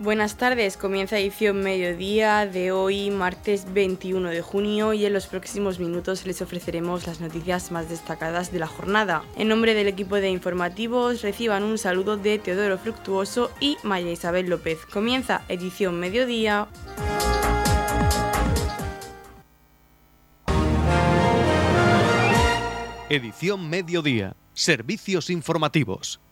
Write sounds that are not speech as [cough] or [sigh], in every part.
Buenas tardes, comienza edición mediodía de hoy, martes 21 de junio, y en los próximos minutos les ofreceremos las noticias más destacadas de la jornada. En nombre del equipo de informativos, reciban un saludo de Teodoro Fructuoso y Maya Isabel López. Comienza edición mediodía. Edición mediodía, servicios informativos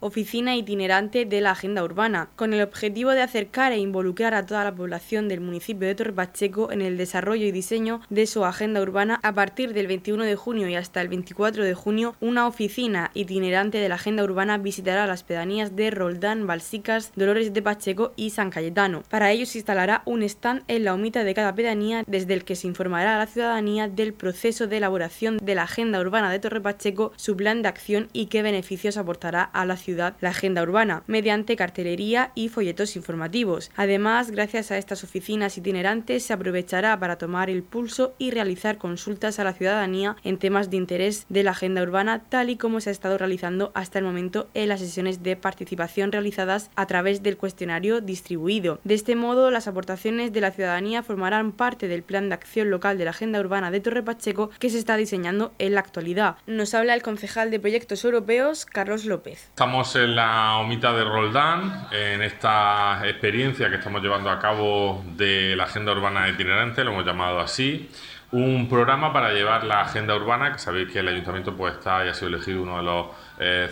oficina itinerante de la Agenda Urbana, con el objetivo de acercar e involucrar a toda la población del municipio de Torre Pacheco en el desarrollo y diseño de su agenda urbana. A partir del 21 de junio y hasta el 24 de junio, una oficina itinerante de la Agenda Urbana visitará las pedanías de Roldán, Balsicas, Dolores de Pacheco y San Cayetano. Para ello se instalará un stand en la omita de cada pedanía desde el que se informará a la ciudadanía del proceso de elaboración de la Agenda Urbana de Torre Pacheco, su plan de acción y qué beneficios aportará a la ciudad la agenda urbana, mediante cartelería y folletos informativos. Además, gracias a estas oficinas itinerantes se aprovechará para tomar el pulso y realizar consultas a la ciudadanía en temas de interés de la agenda urbana, tal y como se ha estado realizando hasta el momento en las sesiones de participación realizadas a través del cuestionario distribuido. De este modo, las aportaciones de la ciudadanía formarán parte del plan de acción local de la agenda urbana de Torre Pacheco que se está diseñando en la actualidad. Nos habla el concejal de proyectos europeos, Carlos López en la omita de Roldán, en esta experiencia que estamos llevando a cabo de la agenda urbana itinerante, lo hemos llamado así, un programa para llevar la agenda urbana, que sabéis que el ayuntamiento pues está y ha sido elegido uno de los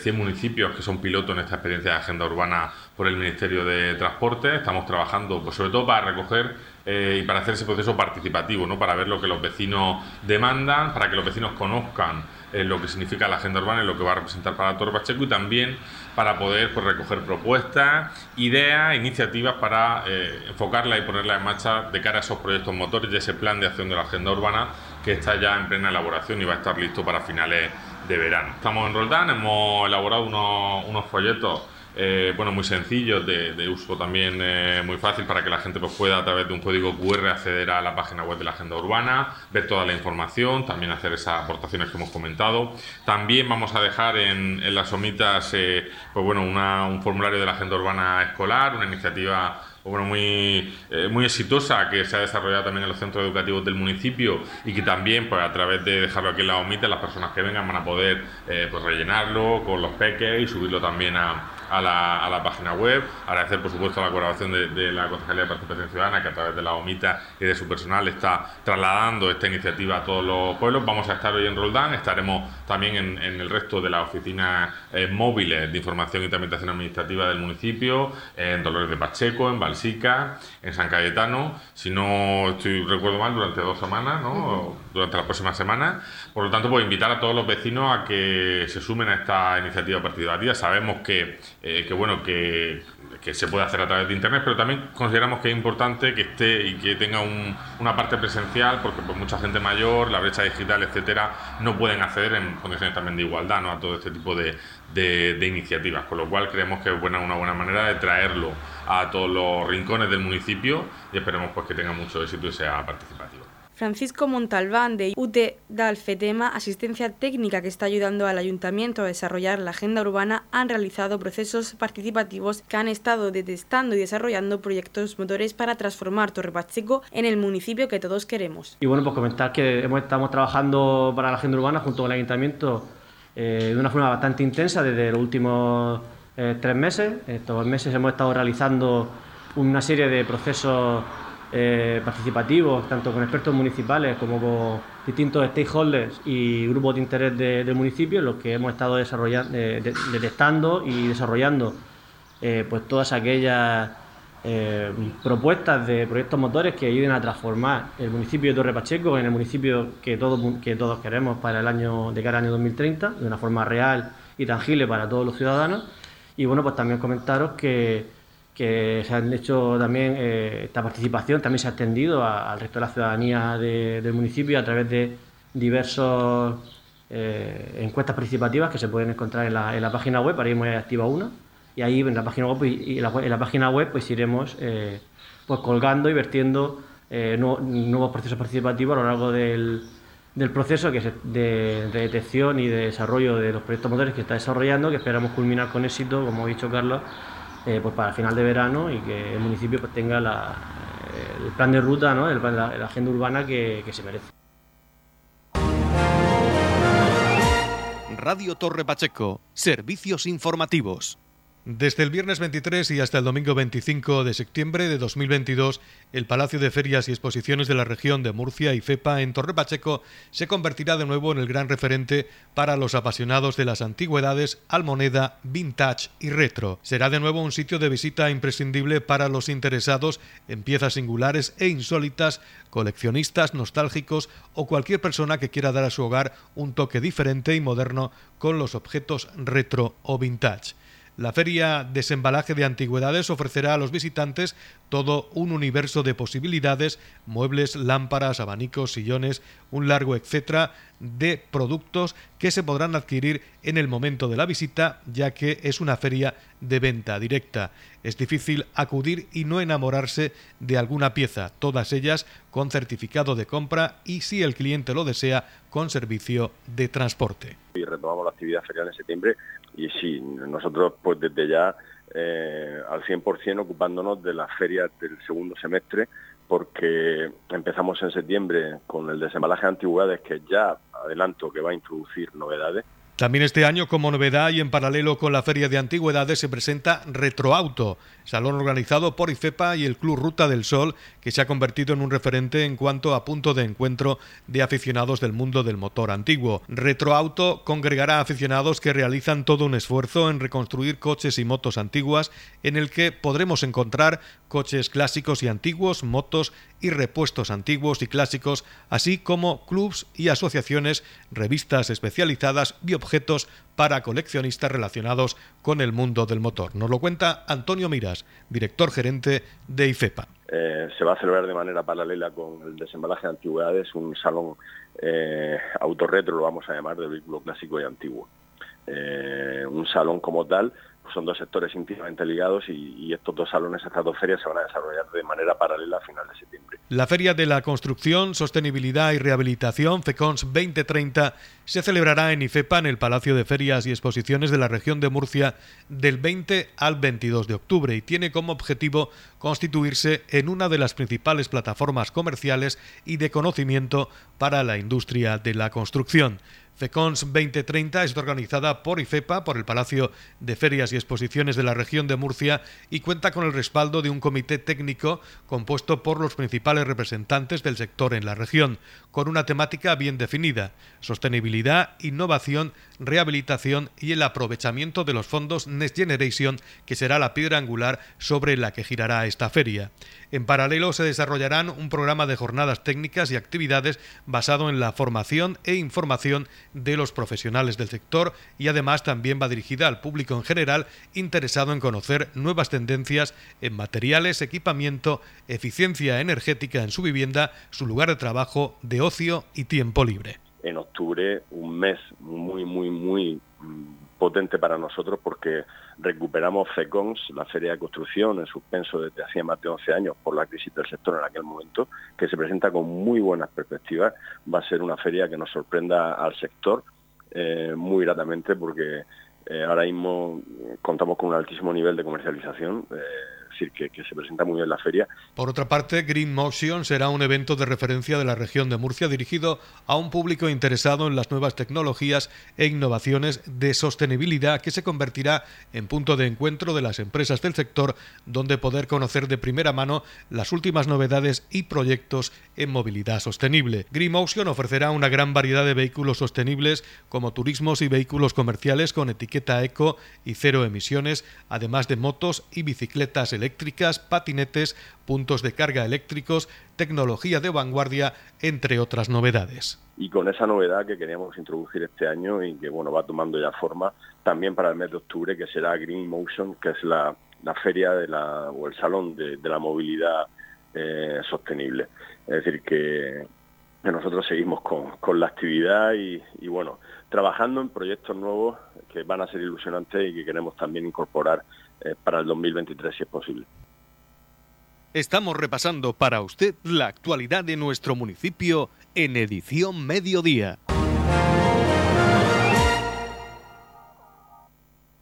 100 eh, municipios que son pilotos en esta experiencia de agenda urbana por el Ministerio de Transporte. Estamos trabajando pues, sobre todo para recoger eh, y para hacer ese proceso participativo, ¿no? para ver lo que los vecinos demandan, para que los vecinos conozcan eh, lo que significa la agenda urbana y lo que va a representar para Torre Pacheco y también para poder pues, recoger propuestas, ideas, iniciativas para eh, enfocarla y ponerla en marcha de cara a esos proyectos motores y ese plan de acción de la agenda urbana que está ya en plena elaboración y va a estar listo para finales de verano. Estamos en Roldán, hemos elaborado unos, unos folletos eh, bueno, muy sencillos, de, uso también eh, muy fácil para que la gente pues, pueda a través de un código QR acceder a la página web de la agenda urbana, ver toda la información, también hacer esas aportaciones que hemos comentado. También vamos a dejar en, las somitas eh, pues, bueno, un formulario de la agenda urbana escolar, una iniciativa pues, bueno, muy, muy exitosa que se ha desarrollado también en los centros educativos del municipio y que también pues, a través de dejarlo aquí en la omita las personas que vengan van a poder pues, rellenarlo con los peques y subirlo también a, a la, a la página web. Agradecer, por supuesto, la colaboración de, la Concejalía de Participación Ciudadana, que a través de la OMITA y de su personal está trasladando esta iniciativa a todos los pueblos. Vamos a estar hoy en Roldán, estaremos también en, el resto de las oficinas eh, móviles de información y tramitación administrativa del municipio, en Dolores de Pacheco, en Balsica, en San Cayetano. Si no estoy recuerdo mal, durante dos semanas, ¿no? Durante las próximas semanas. Por lo tanto, pues invitar a todos los vecinos a que se sumen a esta iniciativa participativa. Sabemos que eh, que bueno, que, se puede hacer a través de internet, pero también consideramos que es importante que esté y que tenga una parte presencial, porque pues, mucha gente mayor, la brecha digital, etcétera, no pueden acceder en condiciones también de igualdad ¿no? a todo este tipo de, iniciativas, con lo cual creemos que es buena, una buena manera de traerlo a todos los rincones del municipio y esperemos pues que tenga mucho éxito y sea participativo. Francisco Montalbán de UT Dalfetema, asistencia técnica que está ayudando al ayuntamiento a desarrollar la agenda urbana, han realizado procesos participativos que han estado detestando y desarrollando proyectos motores para transformar Torre Pacheco en el municipio que todos queremos. Y bueno, pues comentar que estamos trabajando para la agenda urbana junto con el ayuntamiento eh, de una forma bastante intensa desde los últimos eh, tres meses. Estos meses hemos estado realizando una serie de procesos eh, participativos, tanto con expertos municipales como con distintos stakeholders y grupos de interés del municipio, los que hemos estado desarrollando, eh, detectando y desarrollando eh, pues todas aquellas propuestas de proyectos motores que ayuden a transformar el municipio de Torre Pacheco en el municipio que todos, que todos queremos para el año de cara al año 2030, de una forma real y tangible para todos los ciudadanos. Y bueno, pues también comentaros que que se han hecho también, eh, esta participación también se ha extendido al resto de la ciudadanía del municipio a través de diversos eh, encuestas participativas que se pueden encontrar en la, página web, ahora mismo activa una, y ahí en la página web, y en la, página web pues iremos eh, pues colgando y vertiendo nuevos procesos participativos a lo largo del, del proceso que de, de, detección y de desarrollo de los proyectos motores que está desarrollando, que esperamos culminar con éxito, como ha dicho Carlos, eh, pues para el final de verano y que el municipio pues tenga el plan de ruta, ¿no? la, agenda urbana que se merece. Radio Torre Pacheco, servicios informativos. Desde el viernes 23 y hasta el domingo 25 de septiembre de 2022, el Palacio de Ferias y Exposiciones de la región de Murcia y FEPA en Torre Pacheco se convertirá de nuevo en el gran referente para los apasionados de las antigüedades, almoneda, vintage y retro. Será de nuevo un sitio de visita imprescindible para los interesados en piezas singulares e insólitas, coleccionistas, nostálgicos o cualquier persona que quiera dar a su hogar un toque diferente y moderno con los objetos retro o vintage. La feria Desembalaje de Antigüedades ofrecerá a los visitantes todo un universo de posibilidades, muebles, lámparas, abanicos, sillones, un largo etcétera de productos que se podrán adquirir en el momento de la visita, ya que es una feria de venta directa. Es difícil acudir y no enamorarse de alguna pieza, todas ellas con certificado de compra y, si el cliente lo desea, con servicio de transporte. Y retomamos la actividad ferial en septiembre y sí, nosotros pues desde ya eh, al 100% ocupándonos de las ferias del segundo semestre porque empezamos en septiembre con el desembalaje de antigüedades que ya adelanto que va a introducir novedades. También este año, como novedad y en paralelo con la Feria de Antigüedades, se presenta Retroauto, salón organizado por IFEPA y el Club Ruta del Sol, que se ha convertido en un referente en cuanto a punto de encuentro de aficionados del mundo del motor antiguo. Retroauto congregará aficionados que realizan todo un esfuerzo en reconstruir coches y motos antiguas, en el que podremos encontrar coches clásicos y antiguos, motos y repuestos antiguos y clásicos, así como clubs y asociaciones, revistas especializadas y objetos para coleccionistas relacionados con el mundo del motor. Nos lo cuenta Antonio Miras, director gerente de IFEPA. Eh, se va a celebrar de manera paralela con el desembalaje de antigüedades un salón eh, autorretro, lo vamos a llamar, de vehículo clásico y antiguo. Eh, un salón como tal son dos sectores íntimamente ligados y, estos dos salones, estas dos ferias se van a desarrollar de manera paralela a final de septiembre. La Feria de la Construcción, Sostenibilidad y Rehabilitación, FECONS 2030, se celebrará en IFEPA, en el Palacio de Ferias y Exposiciones de la región de Murcia, del 20 al 22 de octubre y tiene como objetivo constituirse en una de las principales plataformas comerciales y de conocimiento para la industria de la construcción. FECONS 2030 es organizada por IFEPA, por el Palacio de Ferias y Exposiciones de la región de Murcia y cuenta con el respaldo de un comité técnico compuesto por los principales representantes del sector en la región, con una temática bien definida, sostenibilidad, innovación, rehabilitación y el aprovechamiento de los fondos Next Generation, que será la piedra angular sobre la que girará esta feria. En paralelo se desarrollarán un programa de jornadas técnicas y actividades basado en la formación e información de los profesionales del sector y además también va dirigida al público en general interesado en conocer nuevas tendencias en materiales, equipamiento, eficiencia energética en su vivienda, su lugar de trabajo, de ocio y tiempo libre. En octubre, un mes muy, muy, muy potente para nosotros porque recuperamos FECONS, la Feria de Construcción, en suspenso desde hacía más de 11 años por la crisis del sector en aquel momento, que se presenta con muy buenas perspectivas. Va a ser una feria que nos sorprenda al sector eh, muy gratamente porque eh, ahora mismo contamos con un altísimo nivel de comercialización. Eh, decir, que, se presenta muy bien la feria. Por otra parte, Green Motion será un evento de referencia de la región de Murcia dirigido a un público interesado en las nuevas tecnologías e innovaciones de sostenibilidad que se convertirá en punto de encuentro de las empresas del sector donde poder conocer de primera mano las últimas novedades y proyectos en movilidad sostenible. Green Motion ofrecerá una gran variedad de vehículos sostenibles como turismos y vehículos comerciales con etiqueta eco y cero emisiones, además de motos y bicicletas eléctricas patinetes, puntos de carga eléctricos, tecnología de vanguardia, entre otras novedades. Y con esa novedad que queríamos introducir este año y que bueno va tomando ya forma también para el mes de octubre, que será Green Motion, que es la, feria de la, o el salón de, la movilidad eh, sostenible. Es decir, que, nosotros seguimos con, la actividad y, bueno, trabajando en proyectos nuevos que van a ser ilusionantes y que queremos también incorporar eh, para el 2023 si es posible. Estamos repasando para usted la actualidad de nuestro municipio en edición mediodía.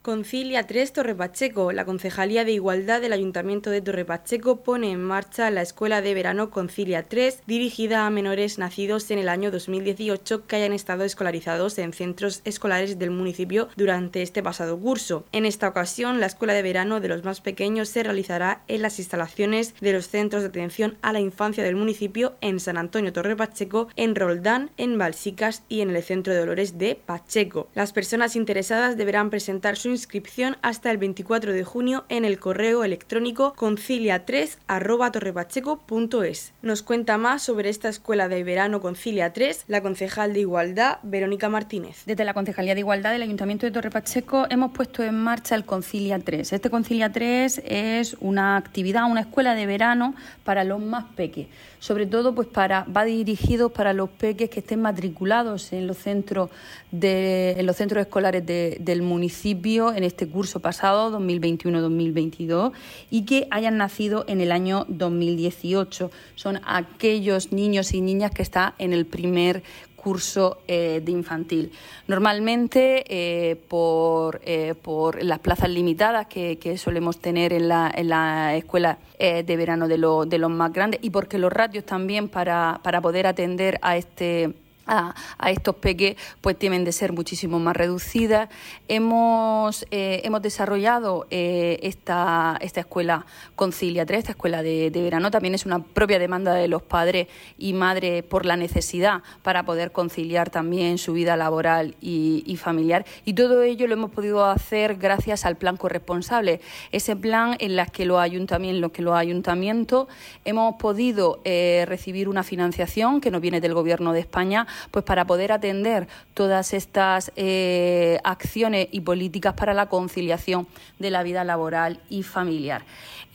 Concilia 3 Torre Pacheco. La Concejalía de Igualdad del Ayuntamiento de Torre Pacheco pone en marcha la Escuela de Verano Concilia 3, dirigida a menores nacidos en el año 2018 que hayan estado escolarizados en centros escolares del municipio durante este pasado curso. En esta ocasión, la Escuela de Verano de los más pequeños se realizará en las instalaciones de los centros de atención a la infancia del municipio en San Antonio Torre Pacheco, en Roldán, en Balsicas y en el Centro de Dolores de Pacheco. Las personas interesadas deberán presentar su inscripción hasta el 24 de junio en el correo electrónico concilia3@torrepacheco.es. Nos cuenta más sobre esta escuela de verano Concilia 3 la concejal de Igualdad Verónica Martínez. Desde la Concejalía de Igualdad del Ayuntamiento de Torre Pacheco hemos puesto en marcha el Concilia 3. Este Concilia 3 es una actividad, una escuela de verano para los más pequeños, sobre todo pues para va dirigido para los peques que estén matriculados en los centros en los centros escolares del municipio en este curso pasado, 2021-2022, y que hayan nacido en el año 2018. Son aquellos niños y niñas que están en el primer curso eh, de infantil. Normalmente, eh, por, eh, por, las plazas limitadas que, solemos tener en la, en la escuela de verano de, de, los más grandes y porque los ratios también para, para poder atender a este a, estos peques pues tienen de ser muchísimo más reducidas. Hemos, eh, hemos desarrollado eh, esta, esta escuela Concilia 3, esta escuela de, verano, también es una propia demanda de los padres y madres por la necesidad para poder conciliar también su vida laboral y, familiar. Y todo ello lo hemos podido hacer gracias al plan corresponsable, ese plan en el que los ayuntamientos, que los ayuntamientos hemos podido eh, recibir una financiación que nos viene del Gobierno de España pues para poder atender todas estas eh, acciones y políticas para la conciliación de la vida laboral y familiar.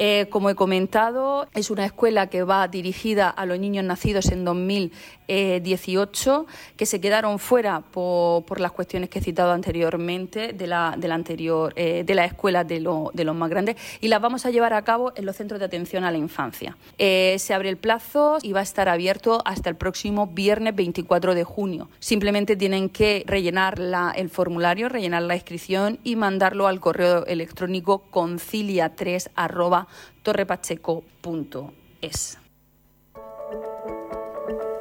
Eh, como he comentado, es una escuela que va dirigida a los niños nacidos en 2018, que se quedaron fuera por, las cuestiones que he citado anteriormente de la, de la anterior eh, de la escuela de, de, los más grandes, y las vamos a llevar a cabo en los centros de atención a la infancia. se abre el plazo y va a estar abierto hasta el próximo viernes 24 de junio. Simplemente tienen que rellenar el formulario, rellenar la inscripción y mandarlo al correo electrónico concilia3 torrepacheco.es.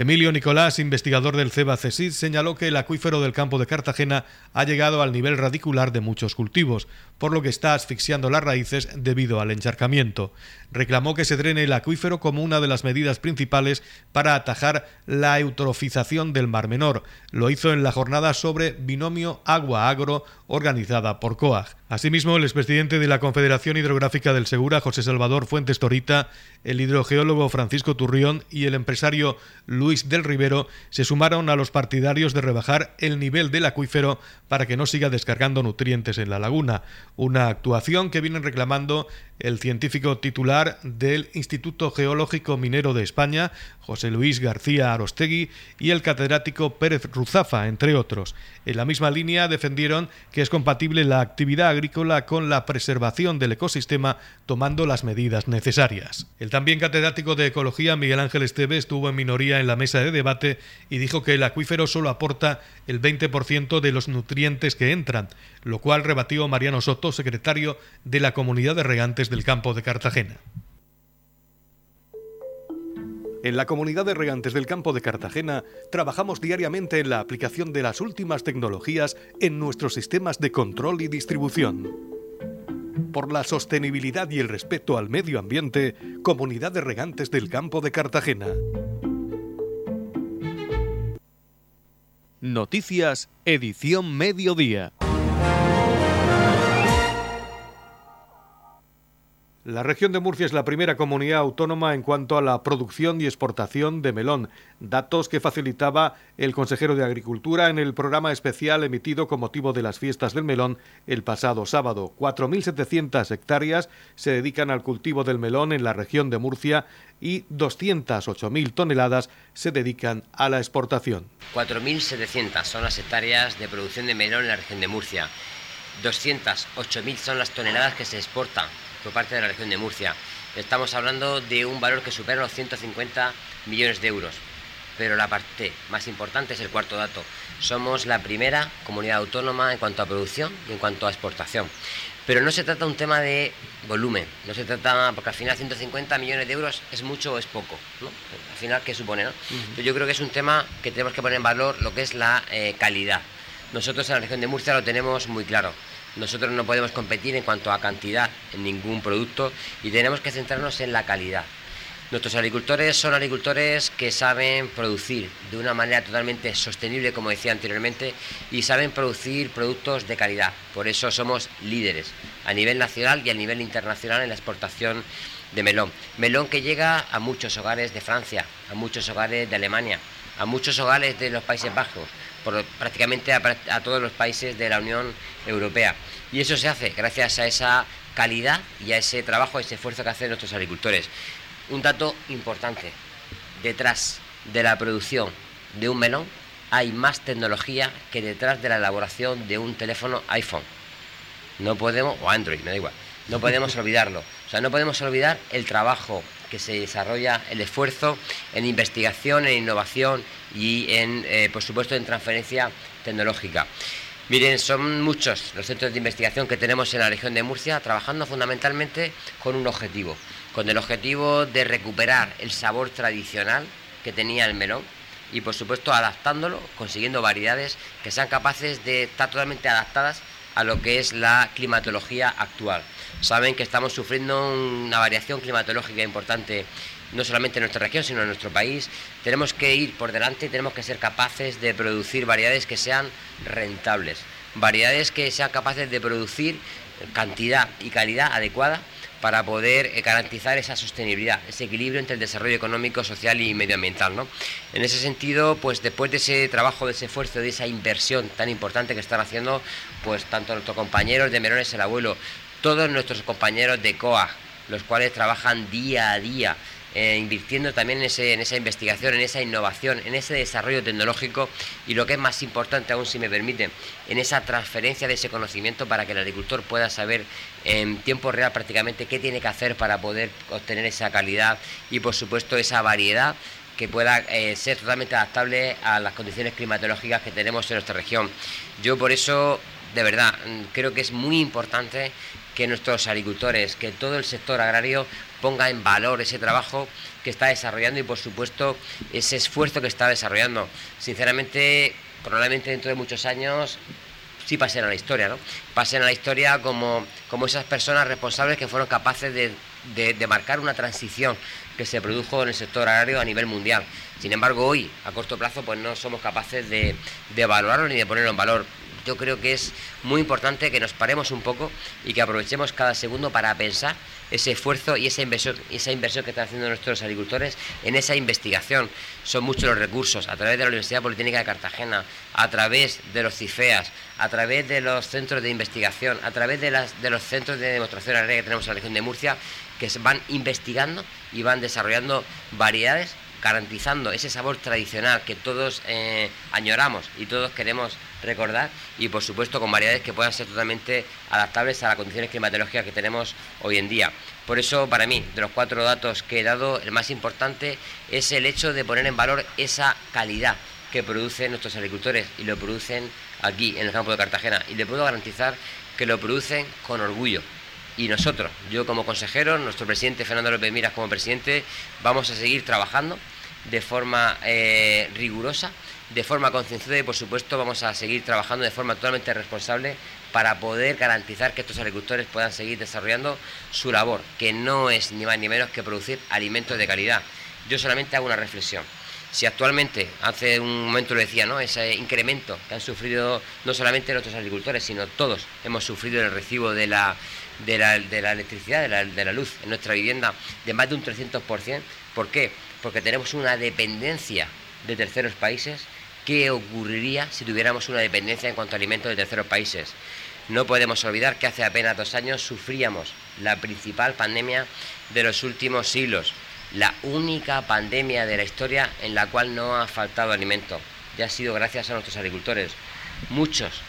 Emilio Nicolás, investigador del CEBA CESID, señaló que el acuífero del campo de Cartagena ha llegado al nivel radicular de muchos cultivos, por lo que está asfixiando las raíces debido al encharcamiento. Reclamó que se drene el acuífero como una de las medidas principales para atajar la eutrofización del Mar Menor. Lo hizo en la jornada sobre binomio agua-agro organizada por COAG. Asimismo, el expresidente de la Confederación Hidrográfica del Segura, José Salvador Fuentes Torita, el hidrogeólogo Francisco Turrión y el empresario Luis del Rivero se sumaron a los partidarios de rebajar el nivel del acuífero para que no siga descargando nutrientes en la laguna, una actuación que vienen reclamando el científico titular del Instituto Geológico Minero de España, José Luis García Arostegui, y el catedrático Pérez Ruzafa, entre otros. En la misma línea defendieron que es compatible la actividad agrícola con la preservación del ecosistema, tomando las medidas necesarias. El también catedrático de Ecología, Miguel Ángel Esteve, estuvo en minoría en la mesa de debate y dijo que el acuífero solo aporta el 20% de los nutrientes que entran, lo cual rebatió Mariano Soto, secretario de la Comunidad de Regantes del Campo de Cartagena. En la comunidad de regantes del campo de Cartagena trabajamos diariamente en la aplicación de las últimas tecnologías en nuestros sistemas de control y distribución. Por la sostenibilidad y el respeto al medio ambiente, Comunidad de Regantes del Campo de Cartagena. Noticias, edición mediodía. La región de Murcia es la primera comunidad autónoma en cuanto a la producción y exportación de melón, datos que facilitaba el consejero de Agricultura en el programa especial emitido con motivo de las fiestas del melón el pasado sábado. 4.700 hectáreas se dedican al cultivo del melón en la región de Murcia y 208.000 toneladas se dedican a la exportación. 4.700 son las hectáreas de producción de melón en la región de Murcia. 208.000 son las toneladas que se exportan por parte de la región de Murcia. Estamos hablando de un valor que supera los 150 millones de euros. Pero la parte más importante es el cuarto dato. Somos la primera comunidad autónoma en cuanto a producción y en cuanto a exportación. Pero no se trata de un tema de volumen, no se trata, porque al final 150 millones de euros es mucho o es poco, ¿no? Al final, ¿qué supone? No? Yo creo que es un tema que tenemos que poner en valor lo que es la eh, calidad. Nosotros en la región de Murcia lo tenemos muy claro. Nosotros no podemos competir en cuanto a cantidad en ningún producto y tenemos que centrarnos en la calidad. Nuestros agricultores son agricultores que saben producir de una manera totalmente sostenible, como decía anteriormente, y saben producir productos de calidad. Por eso somos líderes a nivel nacional y a nivel internacional en la exportación de melón. Melón que llega a muchos hogares de Francia, a muchos hogares de Alemania, a muchos hogares de los Países Bajos, por prácticamente a, todos los países de la Unión Europea. Y eso se hace gracias a esa calidad y a ese trabajo, a ese esfuerzo que hacen nuestros agricultores. Un dato importante, detrás de la producción de un melón hay más tecnología que detrás de la elaboración de un teléfono iPhone. No podemos, o Android, me da igual, no podemos [laughs] olvidarlo. O sea, no podemos olvidar el trabajo que se desarrolla, el esfuerzo en investigación, en innovación y en, eh, por supuesto, en transferencia tecnológica. Miren, son muchos los centros de investigación que tenemos en la región de Murcia trabajando fundamentalmente con un objetivo, con el objetivo de recuperar el sabor tradicional que tenía el melón y por supuesto adaptándolo, consiguiendo variedades que sean capaces de estar totalmente adaptadas a lo que es la climatología actual. Saben que estamos sufriendo una variación climatológica importante no solamente en nuestra región, sino en nuestro país. Tenemos que ir por delante y tenemos que ser capaces de producir variedades que sean rentables, variedades que sean capaces de producir cantidad y calidad adecuada para poder eh, garantizar esa sostenibilidad, ese equilibrio entre el desarrollo económico, social y medioambiental. ¿no? En ese sentido, pues después de ese trabajo, de ese esfuerzo, de esa inversión tan importante que están haciendo, pues tanto nuestros compañeros de Merones el Abuelo, todos nuestros compañeros de COA, los cuales trabajan día a día eh, invirtiendo también en, esa investigación, en esa innovación, en ese desarrollo tecnológico y lo que es más importante aún, si me permiten, en esa transferencia de ese conocimiento para que el agricultor pueda saber en tiempo real prácticamente qué tiene que hacer para poder obtener esa calidad y por supuesto esa variedad que pueda eh, ser totalmente adaptable a las condiciones climatológicas que tenemos en nuestra región. Yo por eso, de verdad, creo que es muy importante que nuestros agricultores, que todo el sector agrario ponga en valor ese trabajo que está desarrollando y por supuesto ese esfuerzo que está desarrollando. Sinceramente, probablemente dentro de muchos años sí pasen a la historia, ¿no? Pasen a la historia como, como esas personas responsables que fueron capaces de, de, marcar una transición que se produjo en el sector agrario a nivel mundial. Sin embargo, hoy, a corto plazo, pues no somos capaces de, de valorarlo ni de ponerlo en valor yo creo que es muy importante que nos paremos un poco y que aprovechemos cada segundo para pensar ese esfuerzo y esa inversión, esa inversión que están haciendo nuestros agricultores en esa investigación. Son muchos los recursos, a través de la Universidad Politécnica de Cartagena, a través de los CIFEAS, a través de los centros de investigación, a través de, las, de los centros de demostración agraria que tenemos en la región de Murcia, que van investigando y van desarrollando variedades garantizando ese sabor tradicional que todos eh, añoramos y todos queremos recordar y por supuesto con variedades que puedan ser totalmente adaptables a las condiciones climatológicas que tenemos hoy en día. Por eso para mí, de los cuatro datos que he dado, el más importante es el hecho de poner en valor esa calidad que producen nuestros agricultores y lo producen aquí en el campo de Cartagena y le puedo garantizar que lo producen con orgullo, y nosotros, yo como consejero, nuestro presidente Fernando López Miras como presidente, vamos a seguir trabajando de forma eh, rigurosa, de forma concienciada y por supuesto vamos a seguir trabajando de forma totalmente responsable para poder garantizar que estos agricultores puedan seguir desarrollando su labor, que no es ni más ni menos que producir alimentos de calidad. Yo solamente hago una reflexión. Si actualmente, hace un momento lo decía, ¿no? ese incremento que han sufrido no solamente nuestros agricultores, sino todos hemos sufrido el recibo de la, de la, electricidad, de la, de la, luz en nuestra vivienda de más de un 300%. ¿Por qué? Porque tenemos una dependencia de terceros países. ¿Qué ocurriría si tuviéramos una dependencia en cuanto a alimentos de terceros países? No podemos olvidar que hace apenas dos años sufríamos la principal pandemia de los últimos siglos, la única pandemia de la historia en la cual no ha faltado alimento. Ya ha sido gracias a nuestros agricultores. Muchos,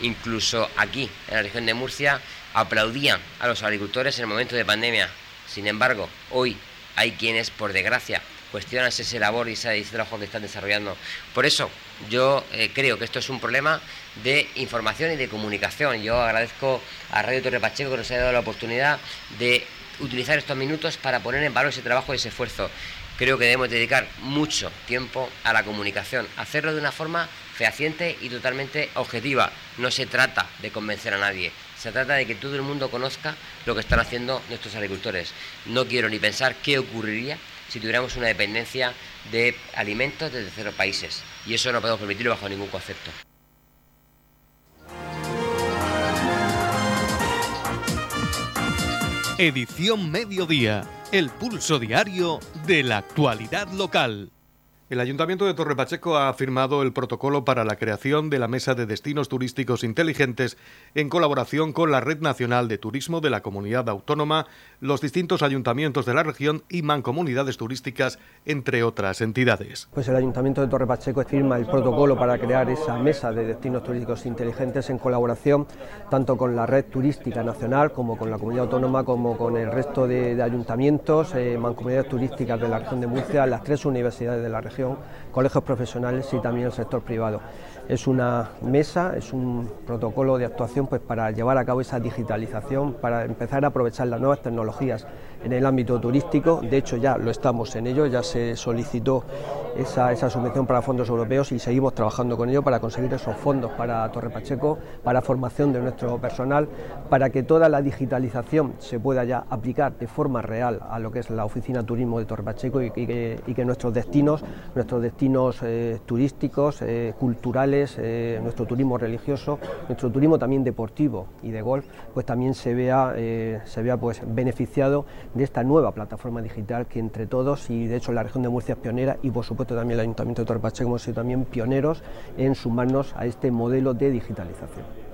incluso aquí, en la región de Murcia, aplaudían a los agricultores en el momento de pandemia. Sin embargo, hoy hay quienes, por desgracia, cuestionan ese labor y ese, trabajo que están desarrollando. Por eso, yo eh, creo que esto es un problema de información y de comunicación. Yo agradezco a Radio Torre Pacheco que nos haya dado la oportunidad de utilizar estos minutos para poner en valor ese trabajo y ese esfuerzo. Creo que debemos dedicar mucho tiempo a la comunicación, hacerlo de una forma fehaciente y totalmente objetiva. No se trata de convencer a nadie, se trata de que todo el mundo conozca lo que están haciendo nuestros agricultores. No quiero ni pensar qué ocurriría si tuviéramos una dependencia de alimentos de terceros países. Y eso no podemos permitirlo bajo ningún concepto. Edición Mediodía, el pulso diario de la actualidad local. El Ayuntamiento de Torre Pacheco ha firmado el protocolo para la creación de la Mesa de Destinos Turísticos Inteligentes en colaboración con la Red Nacional de Turismo de la Comunidad Autónoma, los distintos ayuntamientos de la región y mancomunidades turísticas, entre otras entidades. Pues el Ayuntamiento de Torre Pacheco firma el protocolo para crear esa Mesa de Destinos Turísticos Inteligentes en colaboración tanto con la Red Turística Nacional como con la Comunidad Autónoma como con el resto de, ayuntamientos, eh, mancomunidades turísticas de la región de Murcia, las tres universidades de la región colegios profesionales y también el sector privado. Es una mesa, es un protocolo de actuación pues, para llevar a cabo esa digitalización, para empezar a aprovechar las nuevas tecnologías en el ámbito turístico. De hecho, ya lo estamos en ello, ya se solicitó esa, esa subvención para fondos europeos y seguimos trabajando con ello para conseguir esos fondos para Torre Pacheco, para formación de nuestro personal, para que toda la digitalización se pueda ya aplicar de forma real a lo que es la oficina turismo de Torre Pacheco y, que, nuestros destinos, nuestros destinos eh, turísticos, eh, culturales, eh, nuestro turismo religioso, nuestro turismo también deportivo y de golf, pues también se vea, se vea pues beneficiado de esta nueva plataforma digital que entre todos, y de hecho la región de Murcia es pionera, y por supuesto también el Ayuntamiento de Torpacheco hemos sido también pioneros en sumarnos a este modelo de digitalización.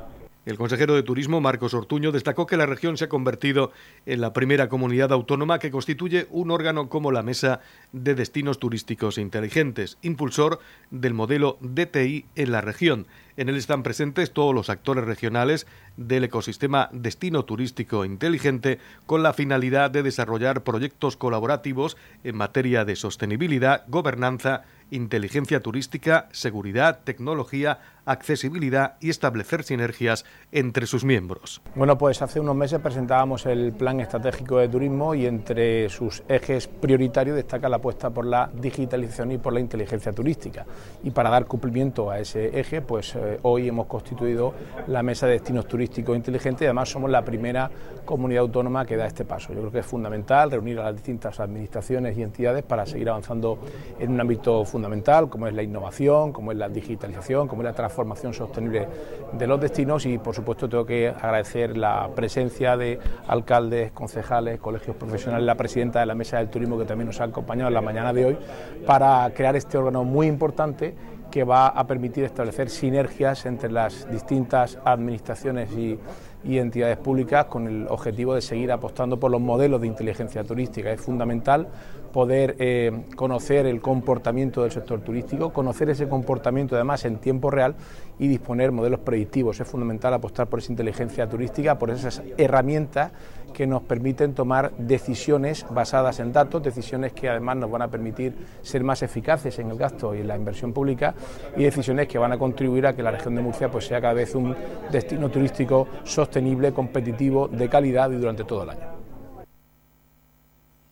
El consejero de Turismo, Marcos Ortuño, destacó que la región se ha convertido en la primera comunidad autónoma que constituye un órgano como la Mesa de Destinos Turísticos Inteligentes, impulsor del modelo DTI en la región. En él están presentes todos los actores regionales del ecosistema Destino Turístico Inteligente con la finalidad de desarrollar proyectos colaborativos en materia de sostenibilidad, gobernanza inteligencia turística, seguridad, tecnología, accesibilidad y establecer sinergias entre sus miembros. Bueno, pues hace unos meses presentábamos el Plan Estratégico de Turismo y entre sus ejes prioritarios destaca la apuesta por la digitalización y por la inteligencia turística. Y para dar cumplimiento a ese eje, pues eh, hoy hemos constituido la Mesa de Destinos Turísticos Inteligentes y además somos la primera comunidad autónoma que da este paso. Yo creo que es fundamental reunir a las distintas administraciones y entidades para seguir avanzando en un ámbito fundamental como es la innovación, como es la digitalización, como es la transformación sostenible de los destinos y por supuesto tengo que agradecer la presencia de alcaldes, concejales, colegios profesionales, la presidenta de la Mesa del Turismo que también nos ha acompañado en la mañana de hoy para crear este órgano muy importante que va a permitir establecer sinergias entre las distintas administraciones y, entidades públicas con el objetivo de seguir apostando por los modelos de inteligencia turística. Es fundamental poder eh, conocer el comportamiento del sector turístico, conocer ese comportamiento además en tiempo real y disponer modelos predictivos. Es fundamental apostar por esa inteligencia turística, por esas herramientas que nos permiten tomar decisiones basadas en datos, decisiones que además nos van a permitir ser más eficaces en el gasto y en la inversión pública y decisiones que van a contribuir a que la región de Murcia pues, sea cada vez un destino turístico sostenible, competitivo, de calidad y durante todo el año.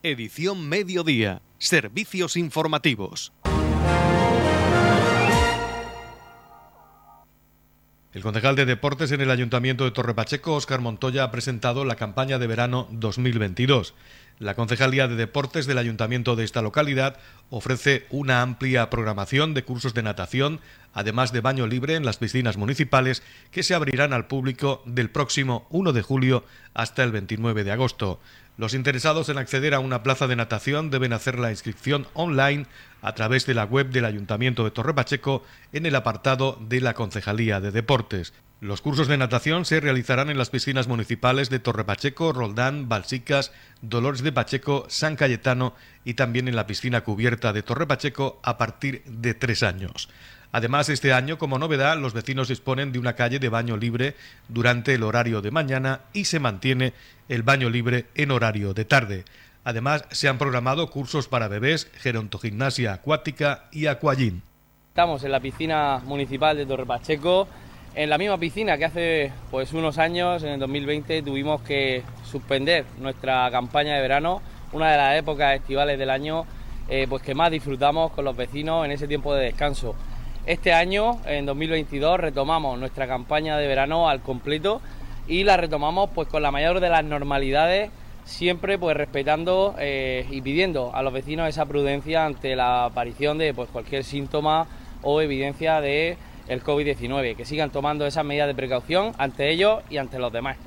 Edición Mediodía. Servicios informativos. El concejal de Deportes en el Ayuntamiento de Torre Pacheco, Óscar Montoya, ha presentado la campaña de verano 2022. La Concejalía de Deportes del Ayuntamiento de esta localidad ofrece una amplia programación de cursos de natación, además de baño libre en las piscinas municipales que se abrirán al público del próximo 1 de julio hasta el 29 de agosto. Los interesados en acceder a una plaza de natación deben hacer la inscripción online a través de la web del Ayuntamiento de Torre Pacheco en el apartado de la Concejalía de Deportes. Los cursos de natación se realizarán en las piscinas municipales de Torre Pacheco, Roldán, Balsicas, Dolores de Pacheco, San Cayetano y también en la piscina cubierta de Torre Pacheco a partir de tres años. Además, este año, como novedad, los vecinos disponen de una calle de baño libre durante el horario de mañana y se mantiene el baño libre en horario de tarde. Además, se han programado cursos para bebés, gerontogimnasia acuática y acuallín. Estamos en la piscina municipal de Torre Pacheco, en la misma piscina que hace pues unos años, en el 2020, tuvimos que suspender nuestra campaña de verano, una de las épocas estivales del año eh, pues que más disfrutamos con los vecinos en ese tiempo de descanso. Este año, en 2022, retomamos nuestra campaña de verano al completo y la retomamos pues con la mayor de las normalidades, siempre pues respetando eh, y pidiendo a los vecinos esa prudencia ante la aparición de pues cualquier síntoma o evidencia de el COVID-19, que sigan tomando esas medidas de precaución ante ellos y ante los demás.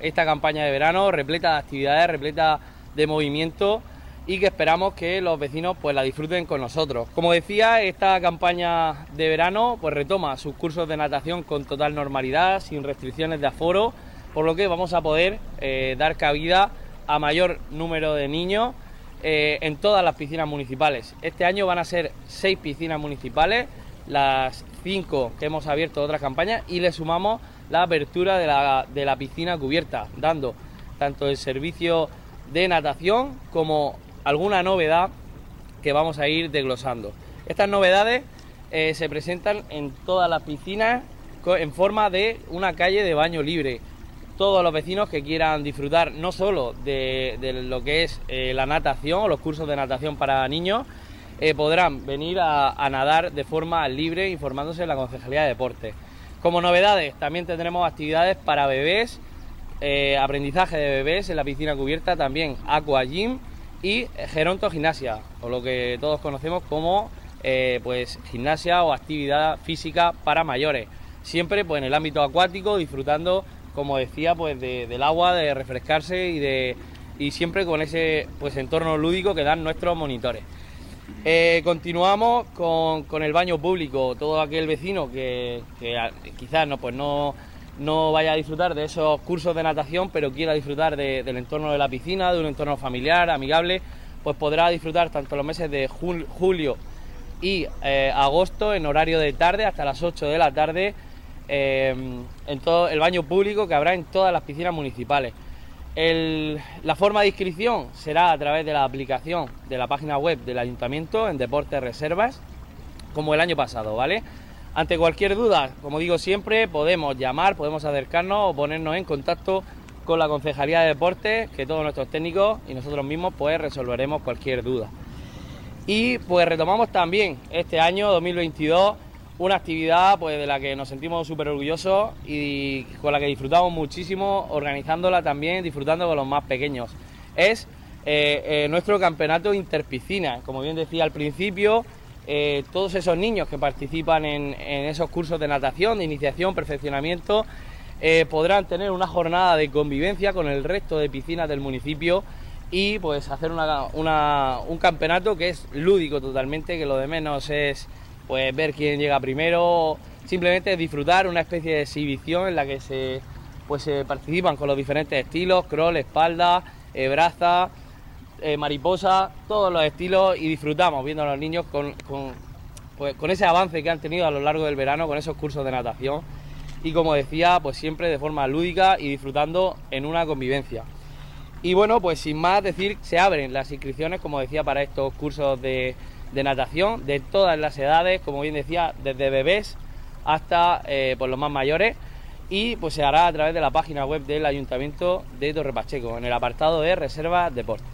Esta campaña de verano repleta de actividades, repleta de movimiento y que esperamos que los vecinos pues la disfruten con nosotros. Como decía, esta campaña de verano pues retoma sus cursos de natación con total normalidad, sin restricciones de aforo, por lo que vamos a poder eh, dar cabida a mayor número de niños eh, en todas las piscinas municipales. Este año van a ser seis piscinas municipales, las cinco que hemos abierto otras campañas y le sumamos la apertura de la, de la piscina cubierta, dando tanto el servicio de natación como alguna novedad que vamos a ir desglosando. Estas novedades eh, se presentan en todas las piscinas en forma de una calle de baño libre. Todos los vecinos que quieran disfrutar no solo de, lo que es eh, la natación o los cursos de natación para niños, eh, podrán venir a, nadar de forma libre informándose en la Concejalía de Deportes. Como novedades, también tendremos actividades para bebés, aprendizaje de bebés en la piscina cubierta, también aqua gym y geronto gimnasia, o lo que todos conocemos como eh, pues gimnasia o actividad física para mayores. Siempre pues en el ámbito acuático, disfrutando, como decía, pues del agua, de refrescarse y de y siempre con ese pues entorno lúdico que dan nuestros monitores. Eh, continuamos con, el baño público. Todo aquel vecino que, quizás no, pues no, no vaya a disfrutar de esos cursos de natación, pero quiera disfrutar del entorno de la piscina, de un entorno familiar, amigable, pues podrá disfrutar tanto los meses de julio y eh, agosto en horario de tarde hasta las 8 de la tarde eh, en todo el baño público que habrá en todas las piscinas municipales. la forma de inscripción será a través de la aplicación de la página web del ayuntamiento en Deportes Reservas, como el año pasado, ¿vale? Ante cualquier duda, como digo siempre, podemos llamar, podemos acercarnos o ponernos en contacto con la Concejalía de Deportes, que todos nuestros técnicos y nosotros mismos pues resolveremos cualquier duda. Y pues retomamos también este año 2022 una actividad pues de la que nos sentimos súper orgullosos y con la que disfrutamos muchísimo, organizándola también, disfrutando con los más pequeños. Es eh, eh, nuestro campeonato interpiscina, como bien decía al principio, eh, todos esos niños que participan en, esos cursos de natación, de iniciación, perfeccionamiento, eh, podrán tener una jornada de convivencia con el resto de piscinas del municipio y pues hacer un campeonato que es lúdico totalmente, que lo de menos es pues ver quién llega primero, simplemente disfrutar una especie de exhibición en la que se pues se participan con los diferentes estilos, crawl, espalda, eh, braza, eh, mariposa, todos los estilos y disfrutamos viendo a los niños con, pues, con, ese avance que han tenido a lo largo del verano con esos cursos de natación y como decía, pues siempre de forma lúdica y disfrutando en una convivencia. Y bueno, pues sin más decir, se abren las inscripciones, como decía, para estos cursos de, natación de todas las edades, como bien decía, desde bebés hasta eh, pues los más mayores y pues se hará a través de la página web del Ayuntamiento de Torre Pacheco en el apartado de Reserva Deportes.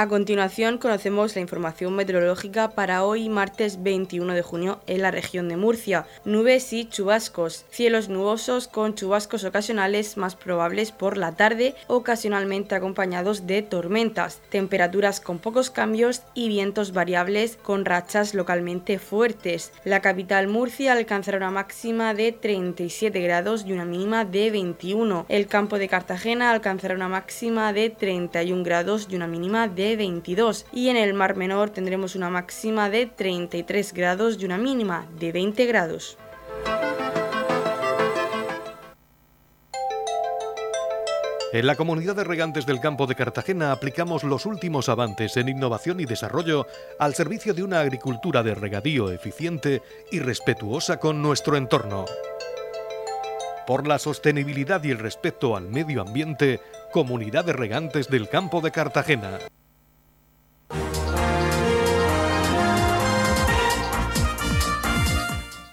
A continuación conocemos la información meteorológica para hoy martes 21 de junio en la región de Murcia. Nubes y chubascos. Cielos nubosos con chubascos ocasionales más probables por la tarde, ocasionalmente acompañados de tormentas. Temperaturas con pocos cambios y vientos variables con rachas localmente fuertes. La capital Murcia alcanzará una máxima de 37 grados y una mínima de 21. El campo de Cartagena alcanzará una máxima de 31 grados y una mínima de 22 y en el Mar Menor tendremos una máxima de 33 grados y una mínima de 20 grados. En la comunidad de regantes del campo de Cartagena aplicamos los últimos avances en innovación y desarrollo al servicio de una agricultura de regadío eficiente y respetuosa con nuestro entorno. Por la sostenibilidad y el respeto al medio ambiente, Comunidad de Regantes del Campo de Cartagena.